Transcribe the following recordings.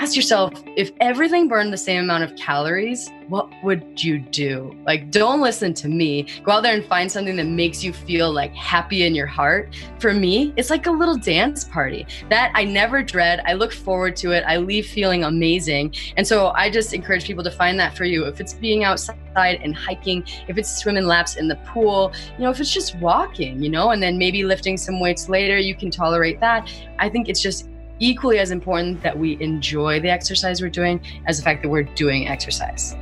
ask yourself if everything burned the same amount of calories, what would you do? Like, don't listen to me. Go out there and find something that makes you feel like happy in your heart. For me, it's like a little dance party that I never dread. I look forward to it. I leave feeling amazing. And so I just encourage people to find that for you. If it's being outside and hiking, if it's swimming laps in the pool, you know, if it's just walking, you know, and then maybe lifting some weights later, you can tolerate that. I think it's just equally as important that we enjoy the exercise we're doing as the fact that we're doing exercise.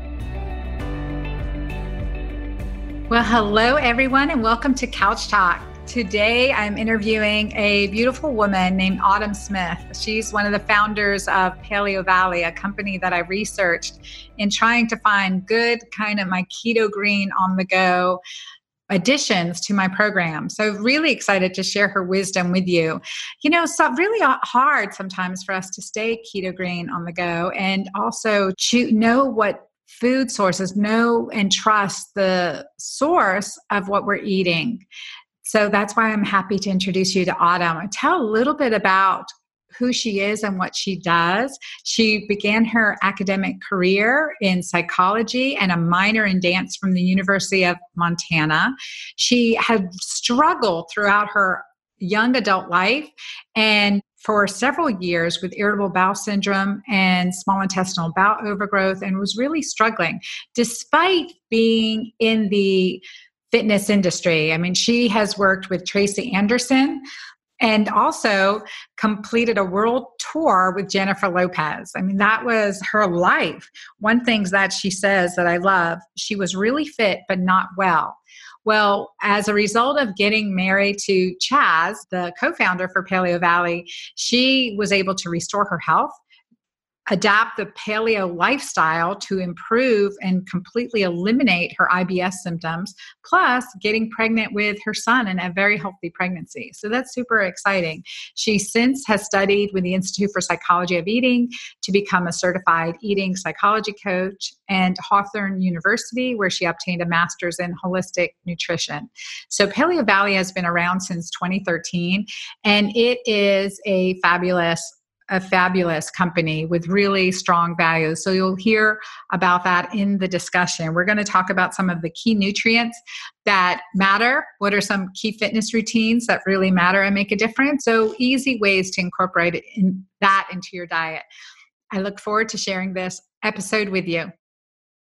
Well, hello, everyone, and welcome to Couch Talk. Today, I'm interviewing a beautiful woman named Autumn Smith. She's one of the founders of Paleovalley, a company that I researched in trying to find good, kind of my keto green on the go additions to my program. So, really excited to share her wisdom with you. You know, it's really hard sometimes for us to stay keto green on the go and also to know what food sources, know and trust the source of what we're eating. So that's why I'm happy to introduce you to Autumn tell a little bit about who she is and what she does. She began her academic career in psychology and a minor in dance from the University of Montana. She had struggled throughout her young adult life and for several years with irritable bowel syndrome and small intestinal bowel overgrowth and was really struggling despite being in the fitness industry. I mean, she has worked with Tracy Anderson and also completed a world tour with Jennifer Lopez. I mean, that was her life. One thing that she says that I love, she was really fit, but not well. Well, as a result of getting married to Chaz, the co founder for Paleovalley, she was able to restore her health adapt the paleo lifestyle to improve and completely eliminate her IBS symptoms, plus getting pregnant with her son in a very healthy pregnancy. So that's super exciting. She since has studied with the Institute for Psychology of Eating to become a certified eating psychology coach and Hawthorn University, where she obtained a master's in holistic nutrition. So Paleovalley has been around since 2013, and it is a fabulous a fabulous company with really strong values. So you'll hear about that in the discussion. We're going to talk about some of the key nutrients that matter. What are some key fitness routines that really matter and make a difference? So easy ways to incorporate in that into your diet. I look forward to sharing this episode with you.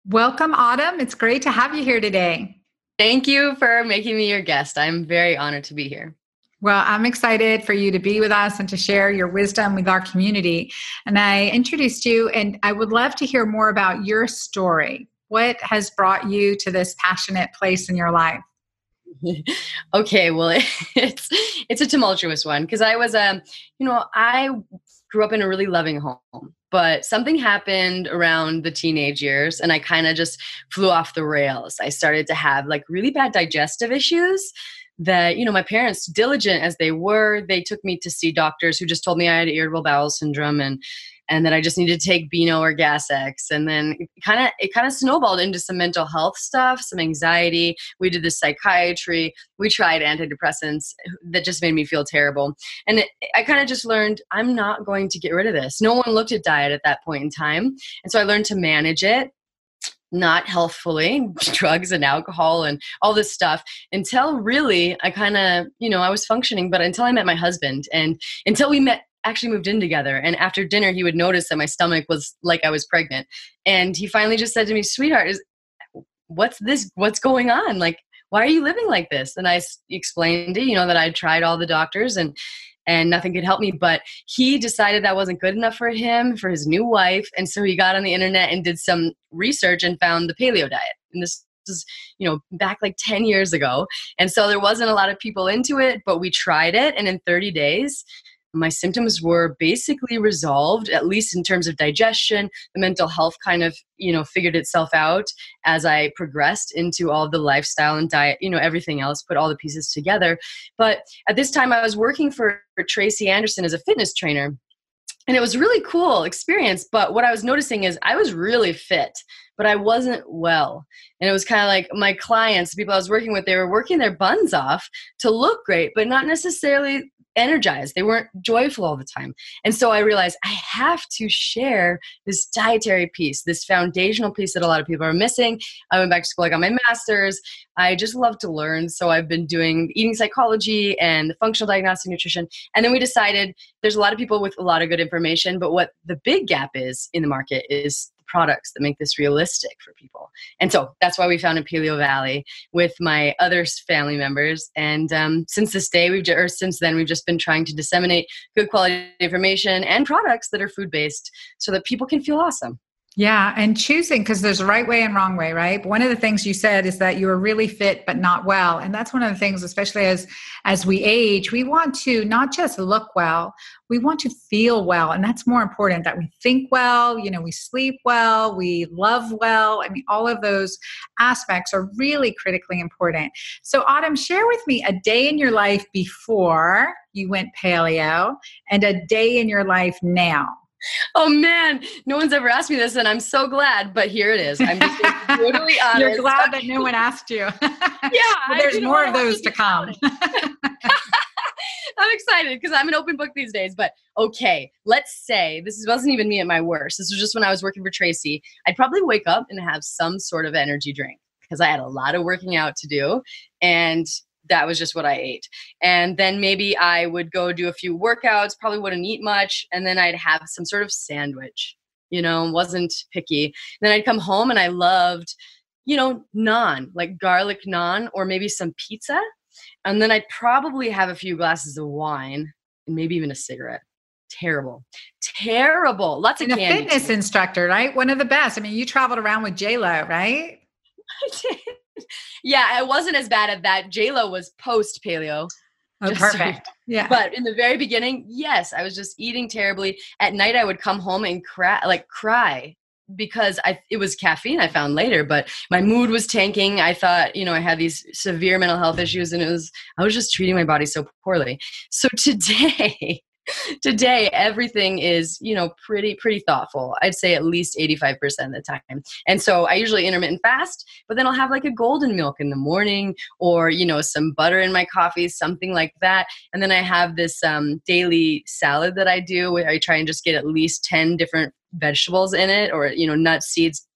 Welcome, Autumn. It's great to have you here today. Thank you for making me your guest. I'm very honored to be here. Well, I'm excited for you to be with us and to share your wisdom with our community. And I introduced you, and I would love to hear more about your story. What has brought you to this passionate place in your life? okay, well, it's it's a tumultuous one because I was um, you know, I grew up in a really loving home, but something happened around the teenage years, and I kind of just flew off the rails. I started to have like really bad digestive issues that you know my parents diligent as they were they took me to see doctors who just told me i had irritable bowel syndrome and and that i just needed to take beano or gas x. And then kind of it kind of snowballed into some mental health stuff some anxiety. We did the psychiatry. We tried antidepressants that just made me feel terrible. And it, i kind of just learned i'm not going to get rid of this. No one looked at diet at that point in time. And so i learned to manage it not healthfully, drugs and alcohol and all this stuff until really I kind of, you know, I was functioning, but until I met my husband and until we met actually moved in together and after dinner he would notice that my stomach was like I was pregnant and he finally just said to me, "Sweetheart, is what's this what's going on? Like why are you living like this?" And I explained it, you know, that I'd tried all the doctors and and nothing could help me. But he decided that wasn't good enough for him, for his new wife. And so he got on the internet and did some research and found the paleo diet. And this is, you know, back like 10 years ago. And so there wasn't a lot of people into it, but we tried it. And in 30 days, my symptoms were basically resolved at least in terms of digestion. The mental health kind of you know figured itself out as i progressed into all the lifestyle and diet you know everything else put all the pieces together. But at this time i was working for tracy anderson as a fitness trainer and it was really cool experience but what i was noticing is i was really fit but i wasn't well. And it was kind of like my clients the people i was working with they were working their buns off to look great but not necessarily energized. They weren't joyful all the time. And so I realized I have to share this dietary piece, this foundational piece that a lot of people are missing. I went back to school, I got my master's. I just love to learn. So I've been doing eating psychology and the functional diagnostic nutrition. And then we decided there's a lot of people with a lot of good information, but what the big gap is in the market is products that make this realistic for people. And so that's why we founded Paleovalley with my other family members. And um, since this day, we've or since then, we've just been trying to disseminate good quality information and products that are food based, so that people can feel awesome. Yeah, and choosing because there's a right way and wrong way, right? One of the things you said is that you are really fit but not well, and that's one of the things, especially as as we age, we want to not just look well, we want to feel well, and that's more important. That we think well, you know, we sleep well, we love well. I mean, all of those aspects are really critically important. So, Autumn, share with me a day in your life before you went paleo and a day in your life now oh man, no one's ever asked me this, and I'm so glad. But here it is. I'm just totally honest. You're glad that no one asked you. yeah, well, there's more of those to come. I'm excited because I'm an open book these days. But okay, let's say this wasn't even me at my worst. This was just when I was working for Tracy. I'd probably wake up and have some sort of energy drink because I had a lot of working out to do. And that was just what I ate. And then maybe I would go do a few workouts, probably wouldn't eat much, and then I'd have some sort of sandwich, you know, wasn't picky. And then I'd come home and I loved, you know, naan, like garlic naan or maybe some pizza. And then I'd probably have a few glasses of wine and maybe even a cigarette. Terrible. Terrible. Lots of and candy. a fitness instructor, right? One of the best. I mean, you traveled around with J Lo, right? I did yeah, it wasn't as bad at that. J Lo was post paleo. Oh, perfect. So, yeah. But in the very beginning, yes, I was just eating terribly. At night, I would come home and cry, like cry, because I it was caffeine. I found later, but my mood was tanking. I thought, you know, I had these severe mental health issues, and it was I was just treating my body so poorly. So today, today everything is you know pretty pretty thoughtful. I'd say at least 85% of the time. And so i usually intermittent fast but then i'll have like a golden milk in the morning or you know some butter in my coffee something like that. And then i have this um, daily salad that i do where i try and just get at least 10 different vegetables in it or you know nuts seeds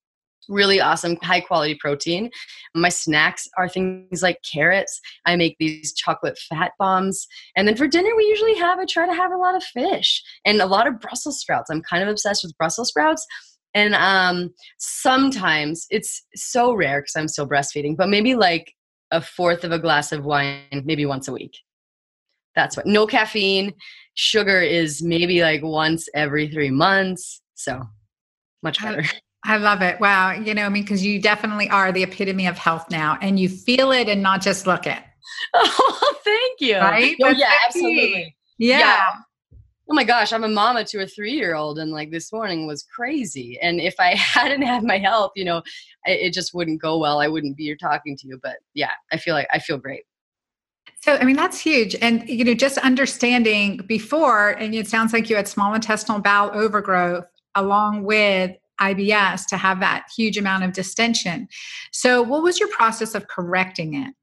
really awesome high quality protein. My snacks are things like carrots. I make these chocolate fat bombs. And then for dinner we usually have i try to have a lot of fish and a lot of brussels sprouts. I'm kind of obsessed with brussels sprouts. And um sometimes it's so rare because i'm still breastfeeding but maybe like a fourth of a glass of wine maybe once a week. That's what no caffeine. Sugar is maybe like once every three months. So much better I love it. Wow. You know, I mean, because you definitely are the epitome of health now and you feel it and not just look it. Oh, thank you. Right? Oh, yeah, absolutely. Yeah. yeah. Oh my gosh, I'm a mama to a three year old, and like this morning was crazy. And if I hadn't had my health, you know, it just wouldn't go well. I wouldn't be here talking to you. But yeah, I feel like I feel great. So, I mean, that's huge. And, you know, just understanding before, and it sounds like you had small intestinal bowel overgrowth along with IBS to have that huge amount of distension. So, what was your process of correcting it?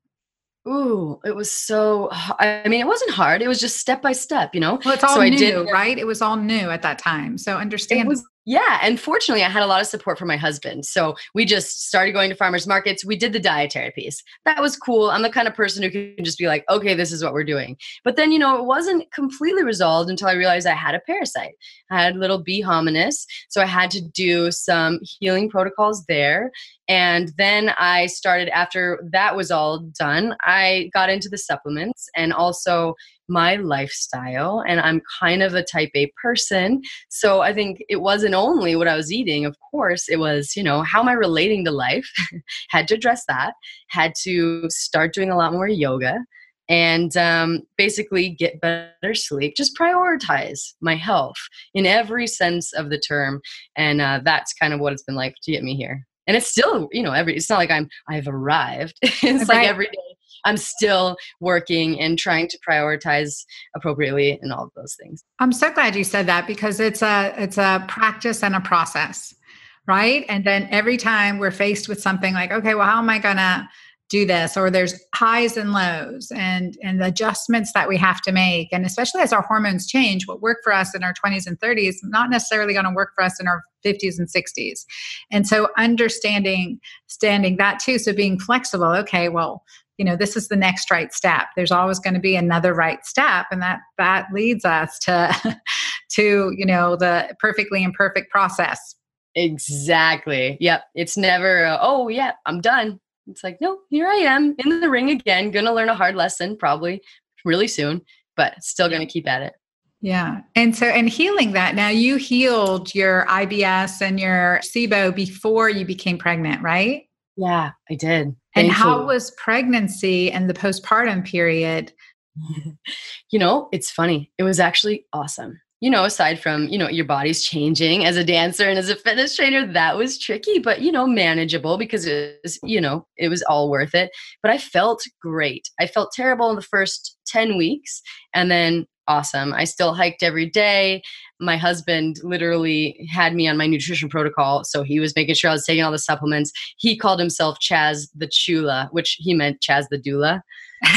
Ooh, it was so. I mean, it wasn't hard. It was just step by step, you know. Well, it's all so new, did, right? It was all new at that time. So understand. Was, yeah, and fortunately, I had a lot of support from my husband. So we just started going to farmers markets. We did the dietary piece. That was cool. I'm the kind of person who can just be like, okay, this is what we're doing. But then, you know, it wasn't completely resolved until I realized I had a parasite. I had little B. hominis. So I had to do some healing protocols there. And then I started, after that was all done, I got into the supplements and also my lifestyle and I'm kind of a type A person. So I think it wasn't only what I was eating, of course, it was, you know, how am I relating to life? had to address that, had to start doing a lot more yoga and um, basically get better sleep just prioritize my health in every sense of the term and uh, that's kind of what it's been like to get me here and it's still you know every it's not like i'm i've arrived it's right. like every day I'm still working and trying to prioritize appropriately and all of those things. I'm so glad you said that because it's a it's a practice and a process, right? And then every time we're faced with something like, okay, well, how am I gonna do this or there's highs and lows and and the adjustments that we have to make and especially as our hormones change what worked for us in our 20s and 30s not necessarily going to work for us in our 50s and 60s and so understanding standing that too so being flexible okay well you know this is the next right step there's always going to be another right step and that that leads us to to you know the perfectly imperfect process exactly yep it's never uh, oh yeah i'm done it's like, no, here I am in the ring again, gonna learn a hard lesson probably really soon, but still gonna keep at it. Yeah. And so, and healing that now, you healed your IBS and your SIBO before you became pregnant, right? Yeah, I did. And how was pregnancy and the postpartum period? you know, it's funny. It was actually awesome you know, aside from, you know, your body's changing as a dancer and as a fitness trainer, that was tricky, but, you know, manageable because it was, you know, it was all worth it. But I felt great. I felt terrible in the first 10 weeks and then awesome. I still hiked every day. My husband literally had me on my nutrition protocol. So he was making sure I was taking all the supplements. He called himself Chaz the Chula, which he meant Chaz the Doula.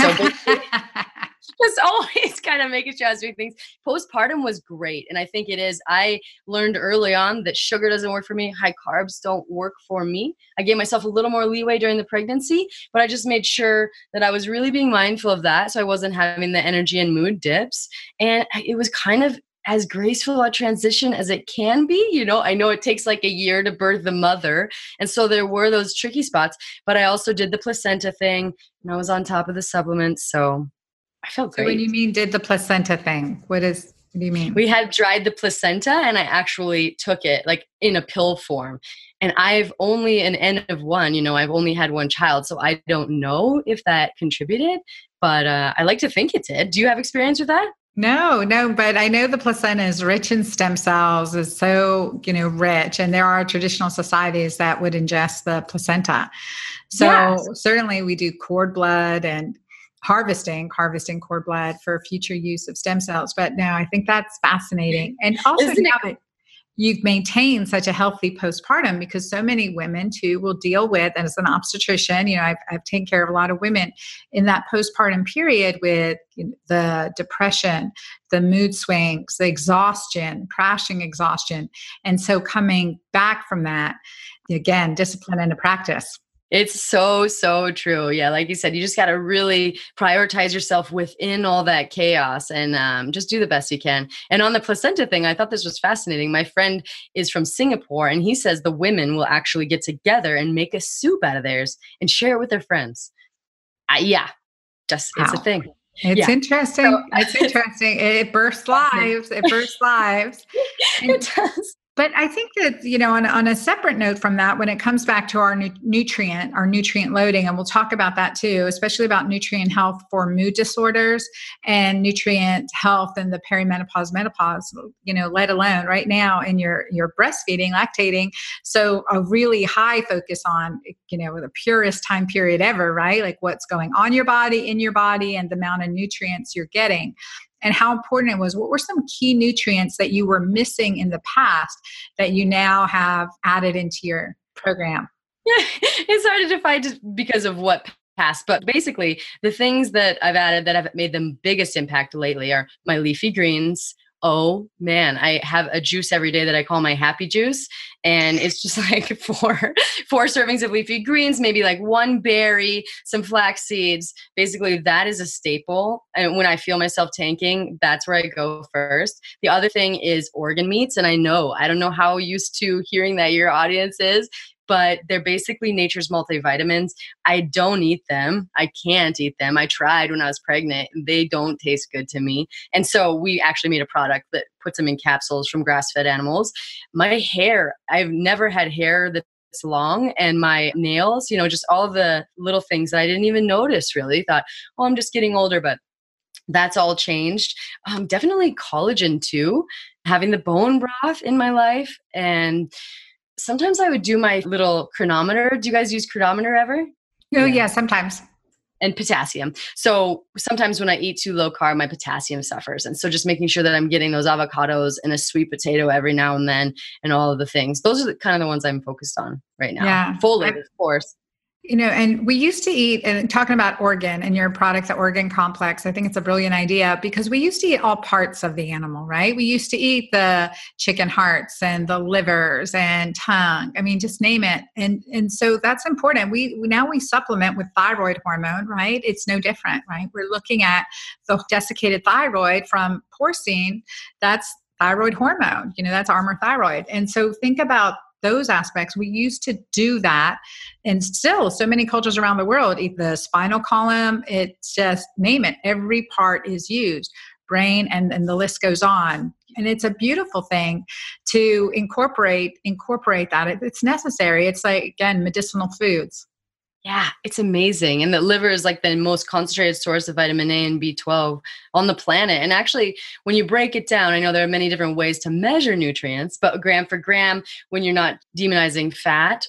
So just always kind of making sure I was doing things. Postpartum was great. And I think it is. I learned early on that sugar doesn't work for me, high carbs don't work for me. I gave myself a little more leeway during the pregnancy, but I just made sure that I was really being mindful of that. So I wasn't having the energy and mood dips. And it was kind of as graceful a transition as it can be. You know, I know it takes like a year to birth the mother. And so there were those tricky spots, but I also did the placenta thing and I was on top of the supplements. So I felt great. So when you mean did the placenta thing, what is what do you mean? We had dried the placenta and I actually took it like in a pill form. And I've only an N of one, you know, I've only had one child. So I don't know if that contributed, but uh, I like to think it did. Do you have experience with that? No, no, but I know the placenta is rich in stem cells, is so, you know, rich. And there are traditional societies that would ingest the placenta. So yes. certainly we do cord blood and harvesting harvesting cord blood for future use of stem cells. But now i think that's fascinating. And also Isn't now it- that you've maintained such a healthy postpartum because so many women too will deal with and as an obstetrician you know i've, I've taken care of a lot of women in that postpartum period with you know, the depression the mood swings the exhaustion crashing exhaustion. And so coming back from that again discipline and a practice it's so, so true. Yeah, like you said, you just got to really prioritize yourself within all that chaos and um, just do the best you can. And on the placenta thing, I thought this was fascinating. My friend is from Singapore and he says the women will actually get together and make a soup out of theirs and share it with their friends. Uh, yeah, just wow. it's a thing. It's yeah. interesting. So, it's interesting. It bursts lives. It bursts lives. it does. But I think that, you know, on, on a separate note from that, when it comes back to our nu- nutrient, our nutrient loading, and we'll talk about that too, especially about nutrient health for mood disorders and nutrient health in the perimenopause, menopause, you know, let alone right now in your, your breastfeeding, lactating. So a really high focus on, you know, the purest time period ever, right? Like what's going on your body, in your body, and the amount of nutrients you're getting and how important it was. What were some key nutrients that you were missing in the past that you now have added into your program? Yeah, it's hard to define just because of what past, but basically the things that I've added that have made the biggest impact lately are my leafy greens, oh man, I have a juice every day that I call my happy juice. And it's just like four, four servings of leafy greens, maybe like one berry, some flax seeds. Basically, that is a staple. And when I feel myself tanking, that's where I go first. The other thing is organ meats. And I know, I don't know how used to hearing that your audience is, but they're basically nature's multivitamins. I don't eat them. I can't eat them. I tried when I was pregnant. They don't taste good to me. And so we actually made a product that puts them in capsules from grass fed animals. My hair, I've never had hair that long and my nails, you know, just all the little things that I didn't even notice really. Thought, oh, I'm just getting older, but that's all changed. Um, definitely collagen too, having the bone broth in my life and sometimes I would do my little Cronometer. Do you guys use Cronometer ever? Oh, yeah, yeah sometimes. And potassium. So sometimes when I eat too low carb, my potassium suffers. And so just making sure that I'm getting those avocados and a sweet potato every now and then and all of the things. Those are the, kind of the ones I'm focused on right now. Yeah. Folate, of course. You know and we used to eat and talking about organ and your product the organ complex i think it's a brilliant idea because we used to eat all parts of the animal right? We used to eat the chicken hearts and the livers and tongue i mean just name it. And and so that's important. We now we supplement with thyroid hormone right? It's no different right? We're looking at the desiccated thyroid from porcine. That's thyroid hormone you know that's Armour thyroid. And so think about those aspects. We used to do that, and still, so many cultures around the world eat the spinal column. It's just name it, every part is used, brain, and, and the list goes on. And it's a beautiful thing to incorporate incorporate that. It, it's necessary. It's like again medicinal foods. Yeah, it's amazing. And the liver is like the most concentrated source of vitamin A and B12 on the planet. And actually, when you break it down, I know there are many different ways to measure nutrients, but gram for gram, when you're not demonizing fat,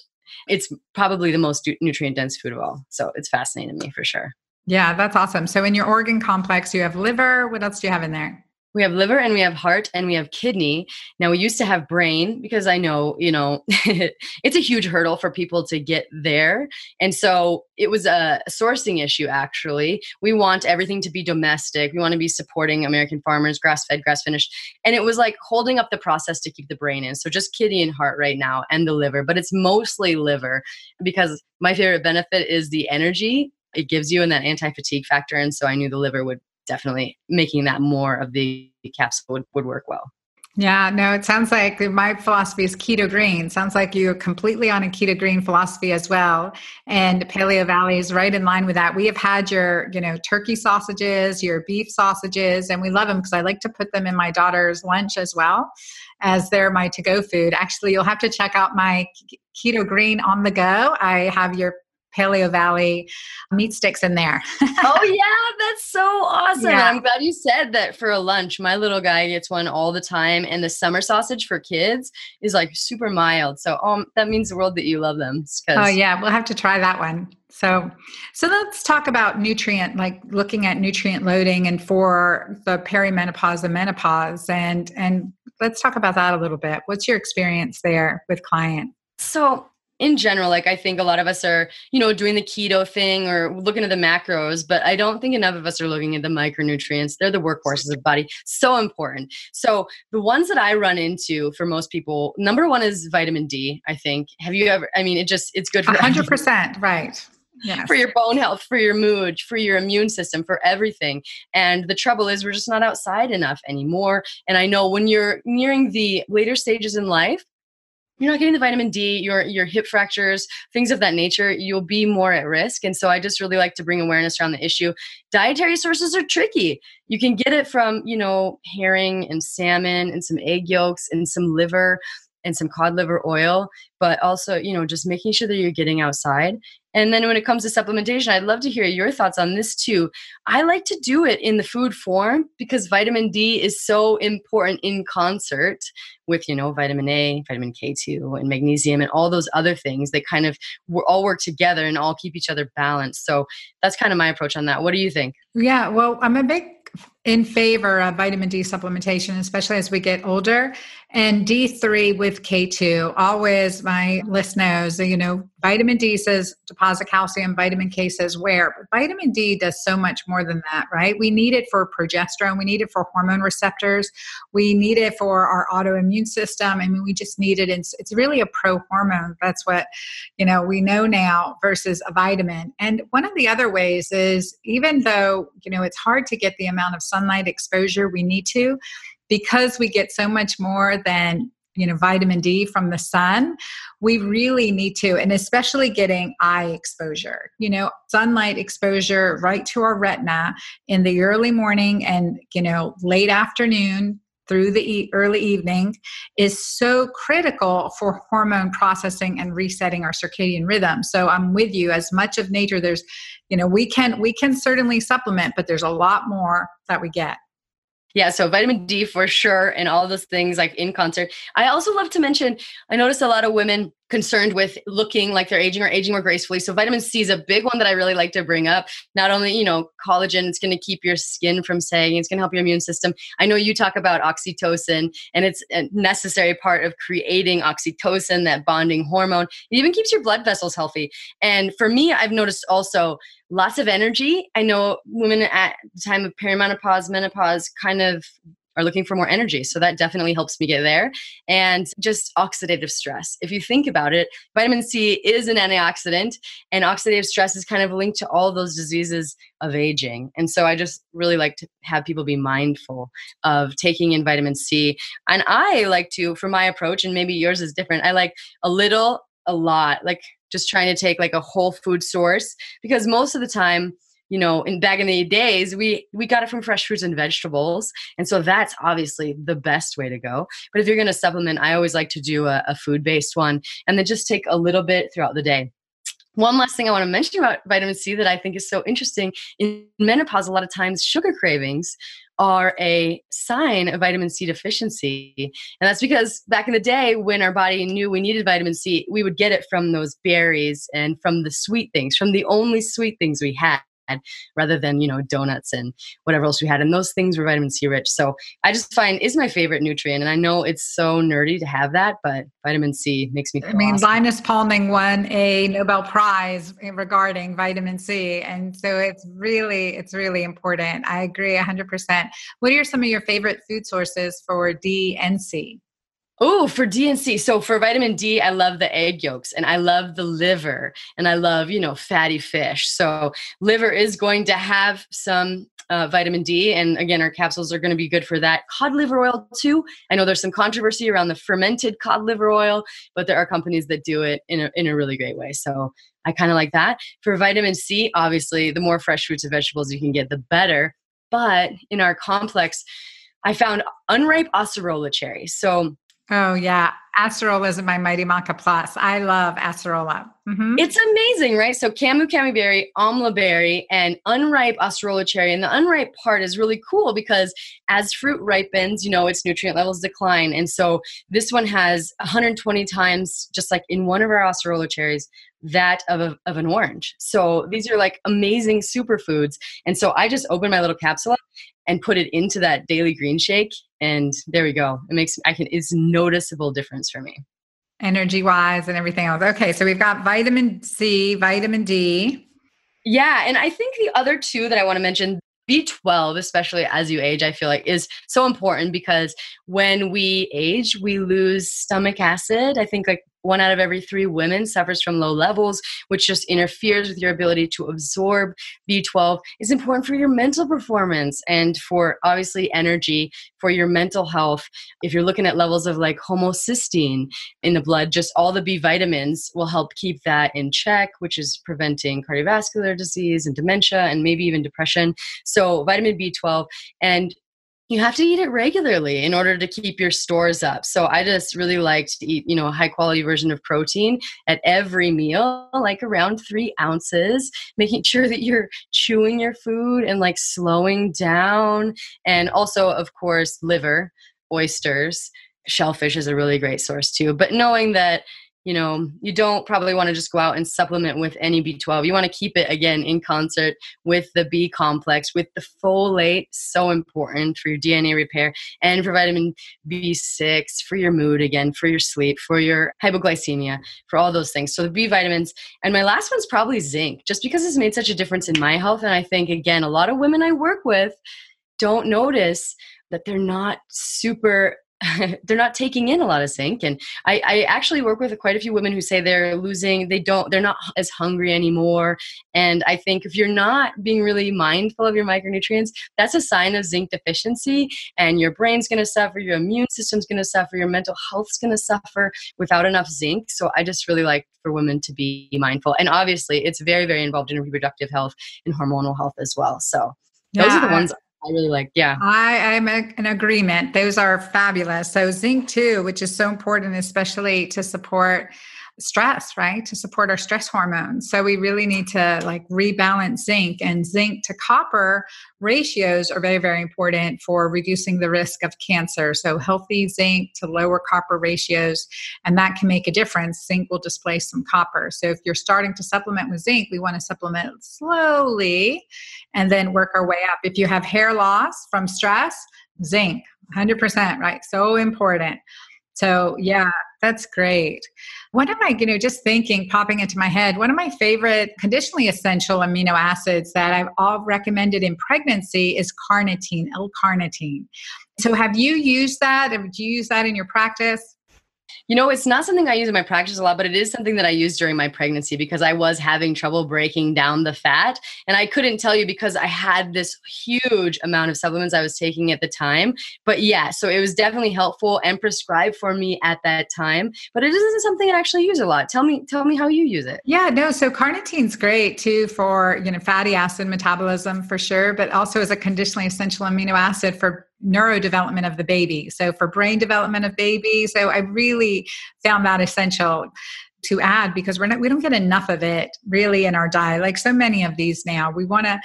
it's probably the most nutrient dense food of all. So it's fascinating to me for sure. Yeah, that's awesome. So in your organ complex, you have liver. What else do you have in there? We have liver and we have heart and we have kidney. Now we used to have brain because i know you know it's a huge hurdle for people to get there. And so it was a sourcing issue actually. We want everything to be domestic. We want to be supporting american farmers grass fed grass finished. And it was like holding up the process to keep the brain in. So just kidney and heart right now and the liver but it's mostly liver because my favorite benefit is the energy. It gives you and that anti-fatigue factor and so i knew the liver would definitely making that more of the capsule would, would work well. Yeah, no, it sounds like my philosophy is keto green. Sounds like you're completely on a keto green philosophy as well. And Paleovalley is right in line with that. We have had your, you know, turkey sausages, your beef sausages, and we love them because I like to put them in my daughter's lunch as well as they're my to go food. Actually, you'll have to check out my keto green on the go. I have your Paleovalley meat sticks in there. oh yeah, that's so awesome. Yeah. I'm glad you said that for a lunch. My little guy gets one all the time and the summer sausage for kids is like super mild. So um that means the world that you love them. Oh yeah, we'll have to try that one. So so let's talk about nutrient like looking at nutrient loading and for the perimenopause and menopause and and let's talk about that a little bit. What's your experience there with client? So in general, like I think a lot of us are, you know, doing the keto thing or looking at the macros, but I don't think enough of us are looking at the micronutrients. They're the workhorses of the body. So important. So the ones that I run into for most people, number one is vitamin D, I think. Have you ever, I mean, it just, it's good for 100%, right. Yes. For your bone health, for your mood, for your immune system, for everything. And the trouble is, we're just not outside enough anymore. And I know when you're nearing the later stages in life, you're not getting the vitamin D, your your hip fractures, things of that nature, you'll be more at risk. And so I just really like to bring awareness around the issue. Dietary sources are tricky. You can get it from, you know, herring and salmon and some egg yolks and some liver and some cod liver oil, but also, you know, just making sure that you're getting outside. And then when it comes to supplementation, I'd love to hear your thoughts on this too. I like to do it in the food form because vitamin D is so important in concert with, you know, vitamin A, vitamin K2, and magnesium, and all those other things. They kind of all work together and all keep each other balanced. So that's kind of my approach on that. What do you think? Yeah, well, I'm a big in favor of vitamin D supplementation, especially as we get older. And D3 with K2, always my list knows, you know, vitamin D says deposit calcium, vitamin K says where. But vitamin D does so much more than that, right? We need it for progesterone, we need it for hormone receptors, we need it for our autoimmune system. I mean, we just need it. It's, it's really a pro hormone. That's what, you know, we know now versus a vitamin. And one of the other ways is even though, you know, it's hard to get the amount of sunlight exposure we need to, because we get so much more than you know vitamin d from the sun we really need to and especially getting eye exposure. You know sunlight exposure right to our retina in the early morning and you know late afternoon through the early evening is so critical for hormone processing and resetting our circadian rhythm so i'm with you as much of nature there's you know we can we can certainly supplement but there's a lot more that we get yeah, so vitamin D for sure, and all those things like in concert. I also love to mention, I notice a lot of women concerned with looking like they're aging or aging more gracefully. So vitamin C is a big one that I really like to bring up. Not only, you know, collagen, it's going to keep your skin from sagging, it's going to help your immune system. I know you talk about oxytocin and it's a necessary part of creating oxytocin, that bonding hormone. It even keeps your blood vessels healthy. And for me, I've noticed also lots of energy. I know women at the time of perimenopause, menopause kind of are looking for more energy. So that definitely helps me get there. And just oxidative stress. If you think about it, vitamin C is an antioxidant, and oxidative stress is kind of linked to all those diseases of aging. And so I just really like to have people be mindful of taking in vitamin C. And I like to, for my approach, and maybe yours is different, I like a little, a lot, like just trying to take like a whole food source because most of the time, you know in back in the days we we got it from fresh fruits and vegetables. And so that's obviously the best way to go. But if you're going to supplement i always like to do a, a food based one and then just take a little bit throughout the day. One last thing I want to mention about vitamin C that I think is so interesting. In menopause, a lot of times sugar cravings are a sign of vitamin C deficiency. And that's because back in the day, when our body knew we needed vitamin C, we would get it from those berries and from the sweet things, from the only sweet things we had rather than you know donuts and whatever else we had. And those things were vitamin c rich. So i just find is my favorite nutrient. And i know it's so nerdy to have that but vitamin c makes me i mean awesome. linus pauling won a nobel prize regarding vitamin c. And so it's really it's really important. I agree 100% what are some of your favorite food sources for d and c Oh, for D and C. So for vitamin D, I love the egg yolks and I love the liver and I love, you know, fatty fish. So liver is going to have some uh, vitamin D. And again, our capsules are going to be good for that. Cod liver oil, too. I know there's some controversy around the fermented cod liver oil, but there are companies that do it in a, in a really great way. So I kind of like that. For vitamin C, obviously, the more fresh fruits and vegetables you can get, the better. But in our complex, I found unripe acerola cherry. So Oh yeah, acerola is my Mighty Maca Plus. I love acerola. Mm-hmm. It's amazing, right? So camu camu berry, amla berry, and unripe acerola cherry. And the unripe part is really cool because as fruit ripens, you know, its nutrient levels decline. And so this one has 120 times, just like in one of our acerola cherries, that of, a, of an orange. So these are like amazing superfoods. And so I just open my little capsule and put it into that daily green shake and there we go. It makes i can it's noticeable difference for me. Energy wise and everything else. Okay so we've got vitamin c vitamin d. Yeah and i think the other two that i want to mention B12, especially as you age, I feel like is so important because when we age, we lose stomach acid. I think like one out of every three women suffers from low levels, which just interferes with your ability to absorb B12. It's important for your mental performance and for obviously energy, for your mental health. If you're looking at levels of like homocysteine in the blood, just all the B vitamins will help keep that in check, which is preventing cardiovascular disease and dementia and maybe even depression. So, vitamin B12 and you have to eat it regularly in order to keep your stores up. So I just really like to eat, you know, a high quality version of protein at every meal, like around three ounces, making sure that you're chewing your food and like slowing down. And also, of course, liver, oysters, shellfish is a really great source too. But knowing that you know, you don't probably want to just go out and supplement with any B12. You want to keep it again in concert with the B complex, with the folate, so important for your DNA repair, and for vitamin B6, for your mood again, for your sleep, for your hypoglycemia, for all those things. So the B vitamins. And my last one's probably zinc, just because it's made such a difference in my health. And I think, again, a lot of women I work with don't notice that they're not super they're not taking in a lot of zinc. And I, I, actually work with quite a few women who say they're losing they don't they're not as hungry anymore. And i think if you're not being really mindful of your micronutrients that's a sign of zinc deficiency. And your brain's going to suffer your immune system's going to suffer your mental health's going to suffer without enough zinc. So i just really like for women to be mindful. And obviously it's very very involved in reproductive health and hormonal health as well. So those are the ones I really like. Yeah. I, I'm in agreement. Those are fabulous. So zinc too, which is so important, especially to support stress, right? To support our stress hormones. So we really need to like rebalance zinc and zinc to copper ratios are very, very important for reducing the risk of cancer. So healthy zinc to lower copper ratios, and that can make a difference. Zinc will displace some copper. So if you're starting to supplement with zinc, we want to supplement slowly and then work our way up. If you have hair loss from stress, zinc, 100%, right? So important. So, yeah, that's great. One of my, you know, just thinking, popping into my head, one of my favorite conditionally essential amino acids that I've all recommended in pregnancy is carnitine, L-carnitine. So, have you used that? Have you used that in your practice? You know, it's not something I use in my practice a lot, but it is something that I used during my pregnancy because I was having trouble breaking down the fat. And I couldn't tell you because I had this huge amount of supplements I was taking at the time. But yeah, so it was definitely helpful and prescribed for me at that time. But it isn't something I actually use a lot. Tell me, tell me how you use it. Yeah, no, so carnitine's great too for, you know, fatty acid metabolism for sure, but also as a conditionally essential amino acid for neurodevelopment of the baby. So for brain development of baby. So I really found that essential to add because we're not we don't get enough of it really in our diet like so many of these now we want to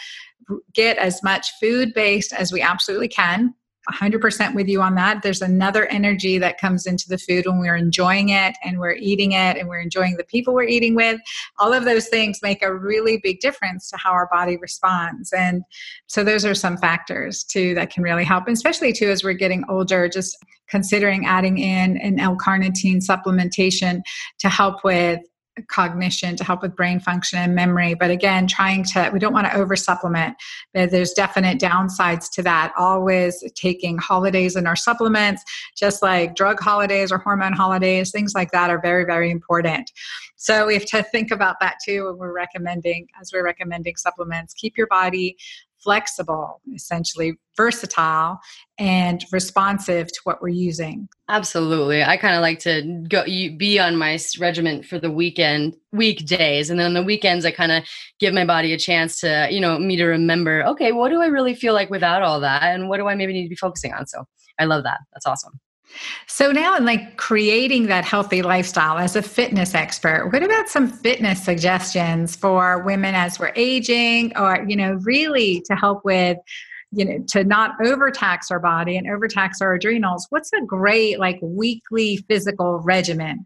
get as much food based as we absolutely can 100% with you on that. There's another energy that comes into the food when we're enjoying it and we're eating it and we're enjoying the people we're eating with. All of those things make a really big difference to how our body responds. And so those are some factors too that can really help, and especially too as we're getting older, just considering adding in an L-carnitine supplementation to help with cognition to help with brain function and memory but again trying to we don't want to over supplement there's definite downsides to that. Always taking holidays in our supplements just like drug holidays or hormone holidays things like that are very very important. So we have to think about that too when we're recommending as we're recommending supplements. Keep your body flexible, essentially versatile and responsive to what we're using. Absolutely. I kind of like to go be on my regiment for the weekend weekdays and then on the weekends I kind of give my body a chance to, you know, me to remember, okay, what do I really feel like without all that and what do I maybe need to be focusing on? So, I love that. That's awesome. So now in like creating that healthy lifestyle as a fitness expert, what about some fitness suggestions for women as we're aging or you know really to help with you know to not overtax our body and overtax our adrenals? What's a great like weekly physical regimen?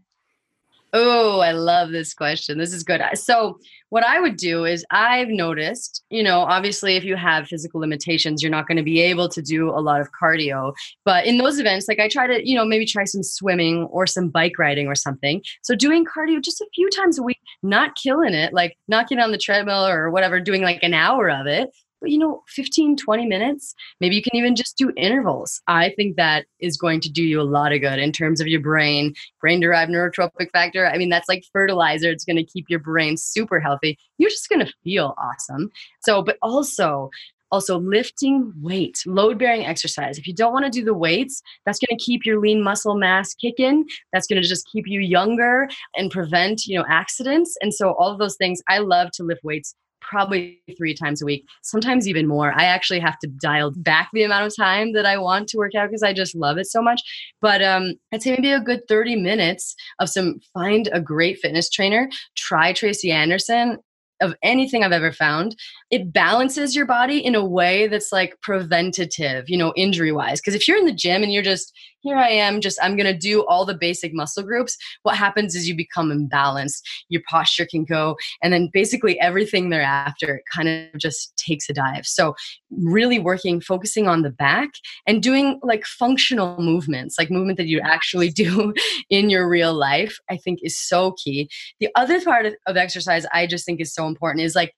Oh, I love this question. This is good. So, what I would do is I've noticed, you know, obviously if you have physical limitations, you're not going to be able to do a lot of cardio. But in those events, like I try to, you know, maybe try some swimming or some bike riding or something. So doing cardio just a few times a week, not killing it, like not getting on the treadmill or whatever, doing like an hour of it, but you know 15 20 minutes maybe you can even just do intervals. I think that is going to do you a lot of good in terms of your brain brain derived neurotrophic factor. I mean that's like fertilizer. It's going to keep your brain super healthy. You're just going to feel awesome. So but also also lifting weight load bearing exercise. If you don't want to do the weights that's going to keep your lean muscle mass kicking. That's going to just keep you younger and prevent you know accidents. And so all of those things i love to lift weights probably three times a week, sometimes even more. I actually have to dial back the amount of time that I want to work out because I just love it so much. But um, I'd say maybe a good 30 minutes of some find a great fitness trainer, try Tracy Anderson of anything I've ever found. It balances your body in a way that's like preventative, you know, injury wise. Because if you're in the gym and you're just, here I am, just, I'm to do all the basic muscle groups, what happens is you become imbalanced. Your posture can go, and then basically everything thereafter kind of just takes a dive. So, really working, focusing on the back and doing like functional movements, like movement that you actually do in your real life, I think is so key. The other part of, of exercise I just think is so important is like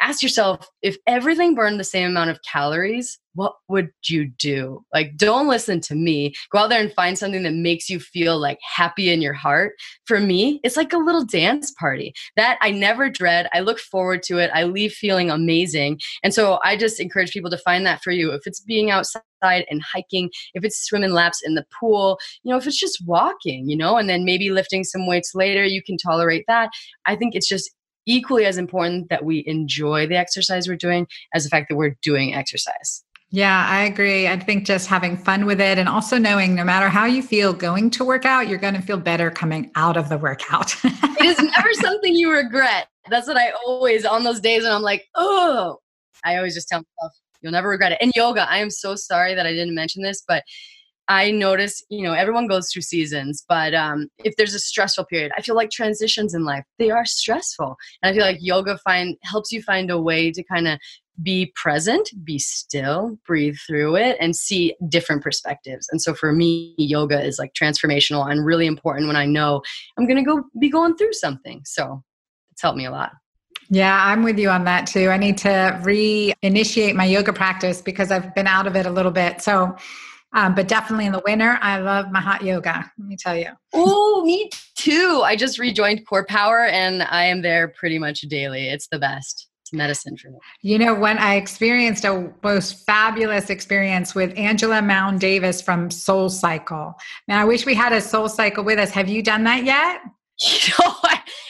ask yourself if everything burned the same amount of calories, what would you do? Like, don't listen to me. Go out there and find something that makes you feel like happy in your heart. For me, it's like a little dance party that I never dread. I look forward to it. I leave feeling amazing. And so I just encourage people to find that for you. If it's being outside and hiking, if it's swimming laps in the pool, you know, if it's just walking, you know, and then maybe lifting some weights later, you can tolerate that. I think it's just equally as important that we enjoy the exercise we're doing as the fact that we're doing exercise. Yeah, I agree. I think just having fun with it and also knowing no matter how you feel going to work out, you're going to feel better coming out of the workout. it is never something you regret. That's what I always, on those days when I'm like, oh, I always just tell myself, you'll never regret it. And yoga, I am so sorry that I didn't mention this, but I notice, you know, everyone goes through seasons, but um, if there's a stressful period, I feel like transitions in life, they are stressful. And I feel like yoga find helps you find a way to kind of be present, be still, breathe through it, and see different perspectives. And so for me, yoga is like transformational and really important when I know I'm going to go be going through something. So it's helped me a lot. Yeah, I'm with you on that too. I need to re-initiate my yoga practice because I've been out of it a little bit. So um, but definitely in the winter, I love my hot yoga. Let me tell you. Oh, me too. I just rejoined CorePower and I am there pretty much daily. It's the best. It's medicine for me. You know, when I experienced a most fabulous experience with Angela Mound Davis from SoulCycle. Now, I wish we had a SoulCycle with us. Have you done that yet? You know,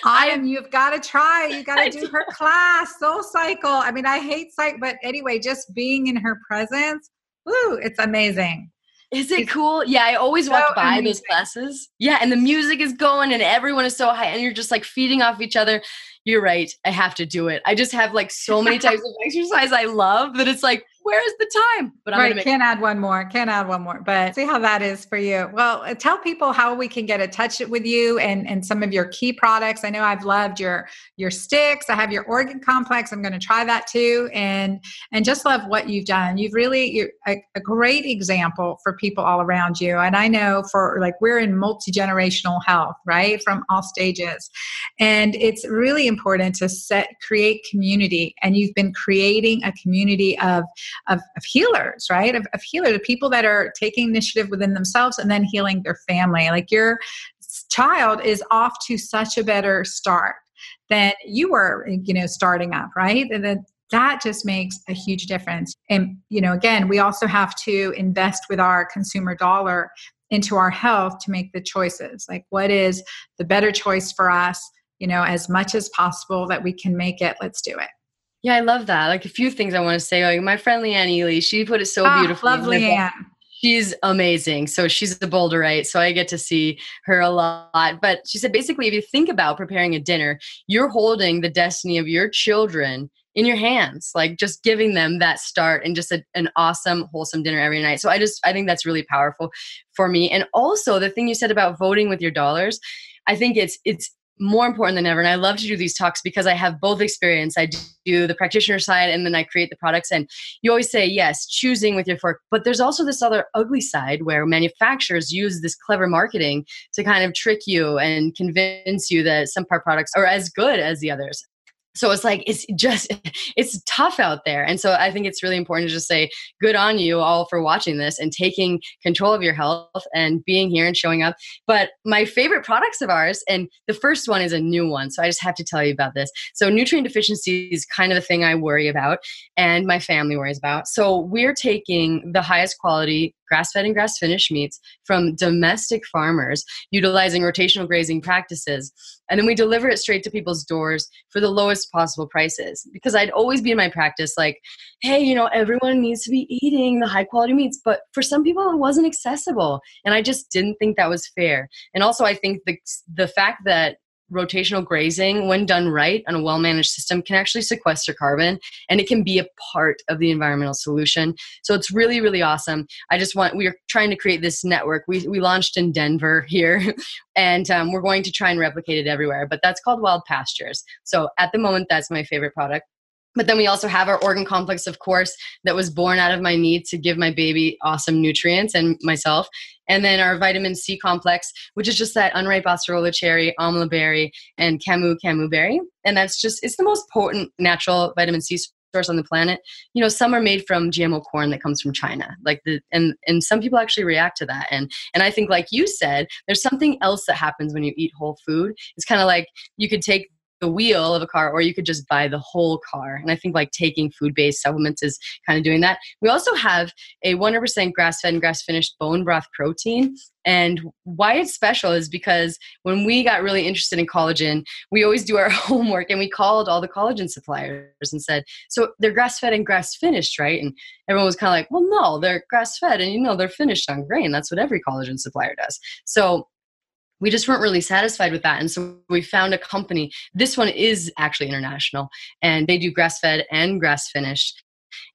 I, am. You've got to try. You got to do her class, SoulCycle. I mean, I hate psych, but anyway, just being in her presence Woo, it's amazing. Is it cool? Yeah, I always so walk by amazing. those classes. Yeah, and the music is going and everyone is so high and you're just like feeding off each other. You're right. I have to do it. I just have like so many types of exercise I love that it's like where's the time? But I'm right, make- can't add one more. Can't add one more. But see how that is for you. Well, uh, tell people how we can get in touch with you and and some of your key products. I know I've loved your your sticks. I have your organ complex. I'm going to try that too, and and just love what you've done. You've really you're a, a great example for people all around you. And I know for like we're in multi generational health, right, from all stages, and it's really important to set create community. And you've been creating a community of of, of healers, right? Of, of healers, people that are taking initiative within themselves and then healing their family. Like your child is off to such a better start than you were, you know, starting up, right? And then that just makes a huge difference. And, you know, again, we also have to invest with our consumer dollar into our health to make the choices. Like, what is the better choice for us? You know, as much as possible that we can make it, let's do it. Yeah, I love that. Like a few things I want to say. Like my friend Leanne Ely, she put it so oh, beautifully. Love Leanne. She's amazing. So she's a boulderite. So I get to see her a lot. But she said basically, if you think about preparing a dinner, you're holding the destiny of your children in your hands, like just giving them that start and just a, an awesome, wholesome dinner every night. So I just, I think that's really powerful for me. And also the thing you said about voting with your dollars, I think it's, it's, more important than ever. And I love to do these talks because I have both experience. I do the practitioner side and then I create the products. And you always say, yes, choosing with your fork. But there's also this other ugly side where manufacturers use this clever marketing to kind of trick you and convince you that some part products are as good as the others so it's like it's just it's tough out there. And so i think it's really important to just say good on you all for watching this and taking control of your health and being here and showing up. But my favorite products of ours and the first one is a new one so i just have to tell you about this. So nutrient deficiency is kind of the thing i worry about and my family worries about. So we're taking the highest quality grass fed and grass finished meats from domestic farmers utilizing rotational grazing practices. And then we deliver it straight to people's doors for the lowest possible prices. Because I'd always be in my practice like, hey, you know, everyone needs to be eating the high quality meats. But for some people, it wasn't accessible. And I just didn't think that was fair. And also, I think the, the fact that rotational grazing, when done right on a well managed system, can actually sequester carbon and it can be a part of the environmental solution. So it's really, really awesome. I just want, we are trying to create this network. We, we launched in Denver here and um, we're going to try and replicate it everywhere, but that's called Wild Pastures. So at the moment, that's my favorite product. But then we also have our organ complex, of course, that was born out of my need to give my baby awesome nutrients and myself. And then our vitamin C complex, which is just that unripe acerola cherry, amla berry, and camu camu berry. And that's just, it's the most potent natural vitamin C source on the planet. You know, some are made from GMO corn that comes from China. Like the and and some people actually react to that. And and I think like you said, there's something else that happens when you eat whole food. It's kind of like you could take the wheel of a car or you could just buy the whole car. And I think like taking food based supplements is kind of doing that. We also have a 100% grass fed and grass finished bone broth protein. And why it's special is because when we got really interested in collagen, we always do our homework and we called all the collagen suppliers and said, So they're grass fed and grass finished, right? And everyone was kind of like, Well, no, they're grass fed and you know, they're finished on grain. That's what every collagen supplier does. So we just weren't really satisfied with that. And so we found a company. This one is actually international and they do grass fed and grass finished.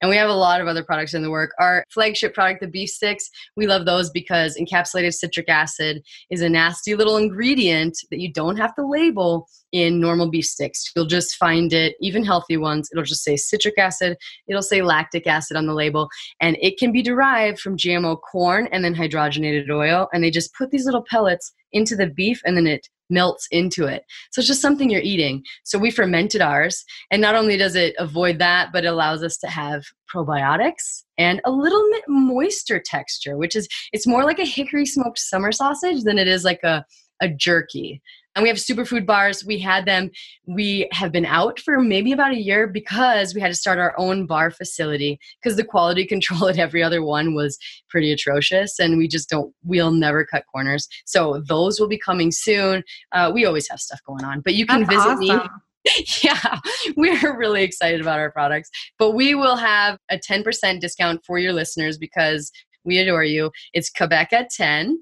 And we have a lot of other products in the work. Our flagship product, the beef sticks, we love those because encapsulated citric acid is a nasty little ingredient that you don't have to label in normal beef sticks. You'll just find it, even healthy ones, it'll just say citric acid, it'll say lactic acid on the label, and it can be derived from GMO corn and then hydrogenated oil. And they just put these little pellets into the beef and then it melts into it. So it's just something you're eating. So we fermented ours. And not only does it avoid that, but it allows us to have probiotics and a little bit moister texture, which is, it's more like a hickory smoked summer sausage than it is like a, a jerky. And we have superfood bars. We had them. We have been out for maybe about a year because we had to start our own bar facility because the quality control at every other one was pretty atrocious. And we just don't, we'll never cut corners. So those will be coming soon. Uh, we always have stuff going on, but you can That's visit awesome. me yeah, we're really excited about our products. But we will have a 10% discount for your listeners because we adore you. It's Cabeca 10.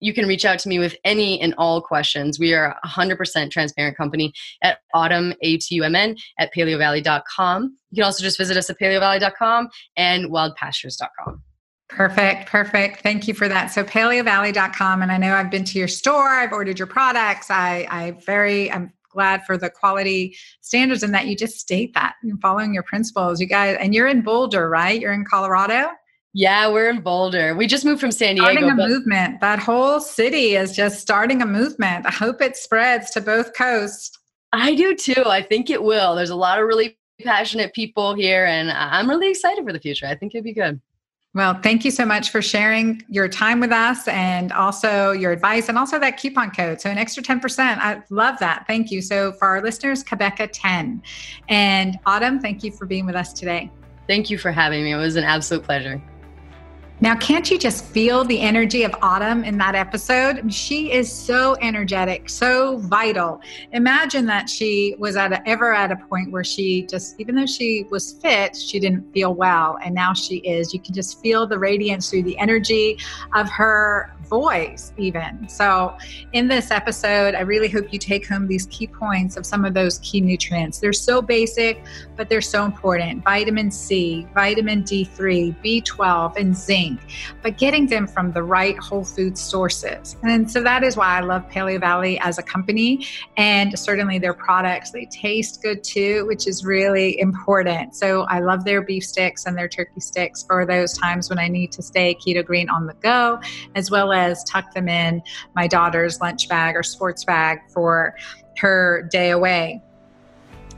You can reach out to me with any and all questions. We are a 100% transparent company at autumn, A-T-U-M-N, at paleovalley.com. You can also just visit us at paleovalley.com and wildpastures.com. Perfect, perfect. Thank you for that. So paleovalley.com. And I know I've been to your store, I've ordered your products. I I very I'm glad for the quality standards and that you just state that and following your principles. You guys and you're in Boulder, right? You're in Colorado? Yeah, we're in Boulder. We just moved from San Diego. Starting a but- movement. That whole city is just starting a movement. I hope it spreads to both coasts. I do too. I think it will. There's a lot of really passionate people here, and I'm really excited for the future. I think it'd be good. Well, thank you so much for sharing your time with us and also your advice and also that coupon code. So, an extra 10%. I love that. Thank you. So, for our listeners, Cabeca 10. And Autumn, thank you for being with us today. Thank you for having me. It was an absolute pleasure. Now, can't you just feel the energy of Autumn in that episode? She is so energetic, so vital. Imagine that she was at a, ever at a point where she just, even though she was fit, she didn't feel well. And now she is. You can just feel the radiance through the energy of her voice, even. So, in this episode, I really hope you take home these key points of some of those key nutrients. They're so basic, but they're so important vitamin C, vitamin D3, B12, and zinc, but getting them from the right whole food sources. And so, that is why I love Paleovalley as a company and certainly their products. They taste good too, which is really important. So, I love their beef sticks and their turkey sticks for those times when I need to stay keto green on the go, as well as tuck them in my daughter's lunch bag or sports bag for her day away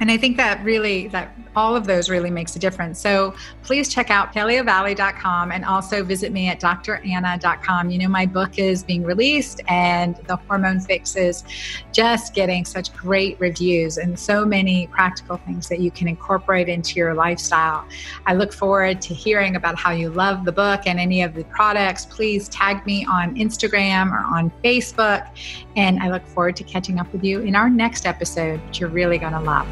and i think that really that all of those really makes a difference. So please check out paleovalley.com and also visit me at dranna.com you know my book is being released and the hormone fix is just getting such great reviews and so many practical things that you can incorporate into your lifestyle. I look forward to hearing about how you love the book and any of the products. Please tag me on instagram or on facebook and i look forward to catching up with you in our next episode which you're really going to love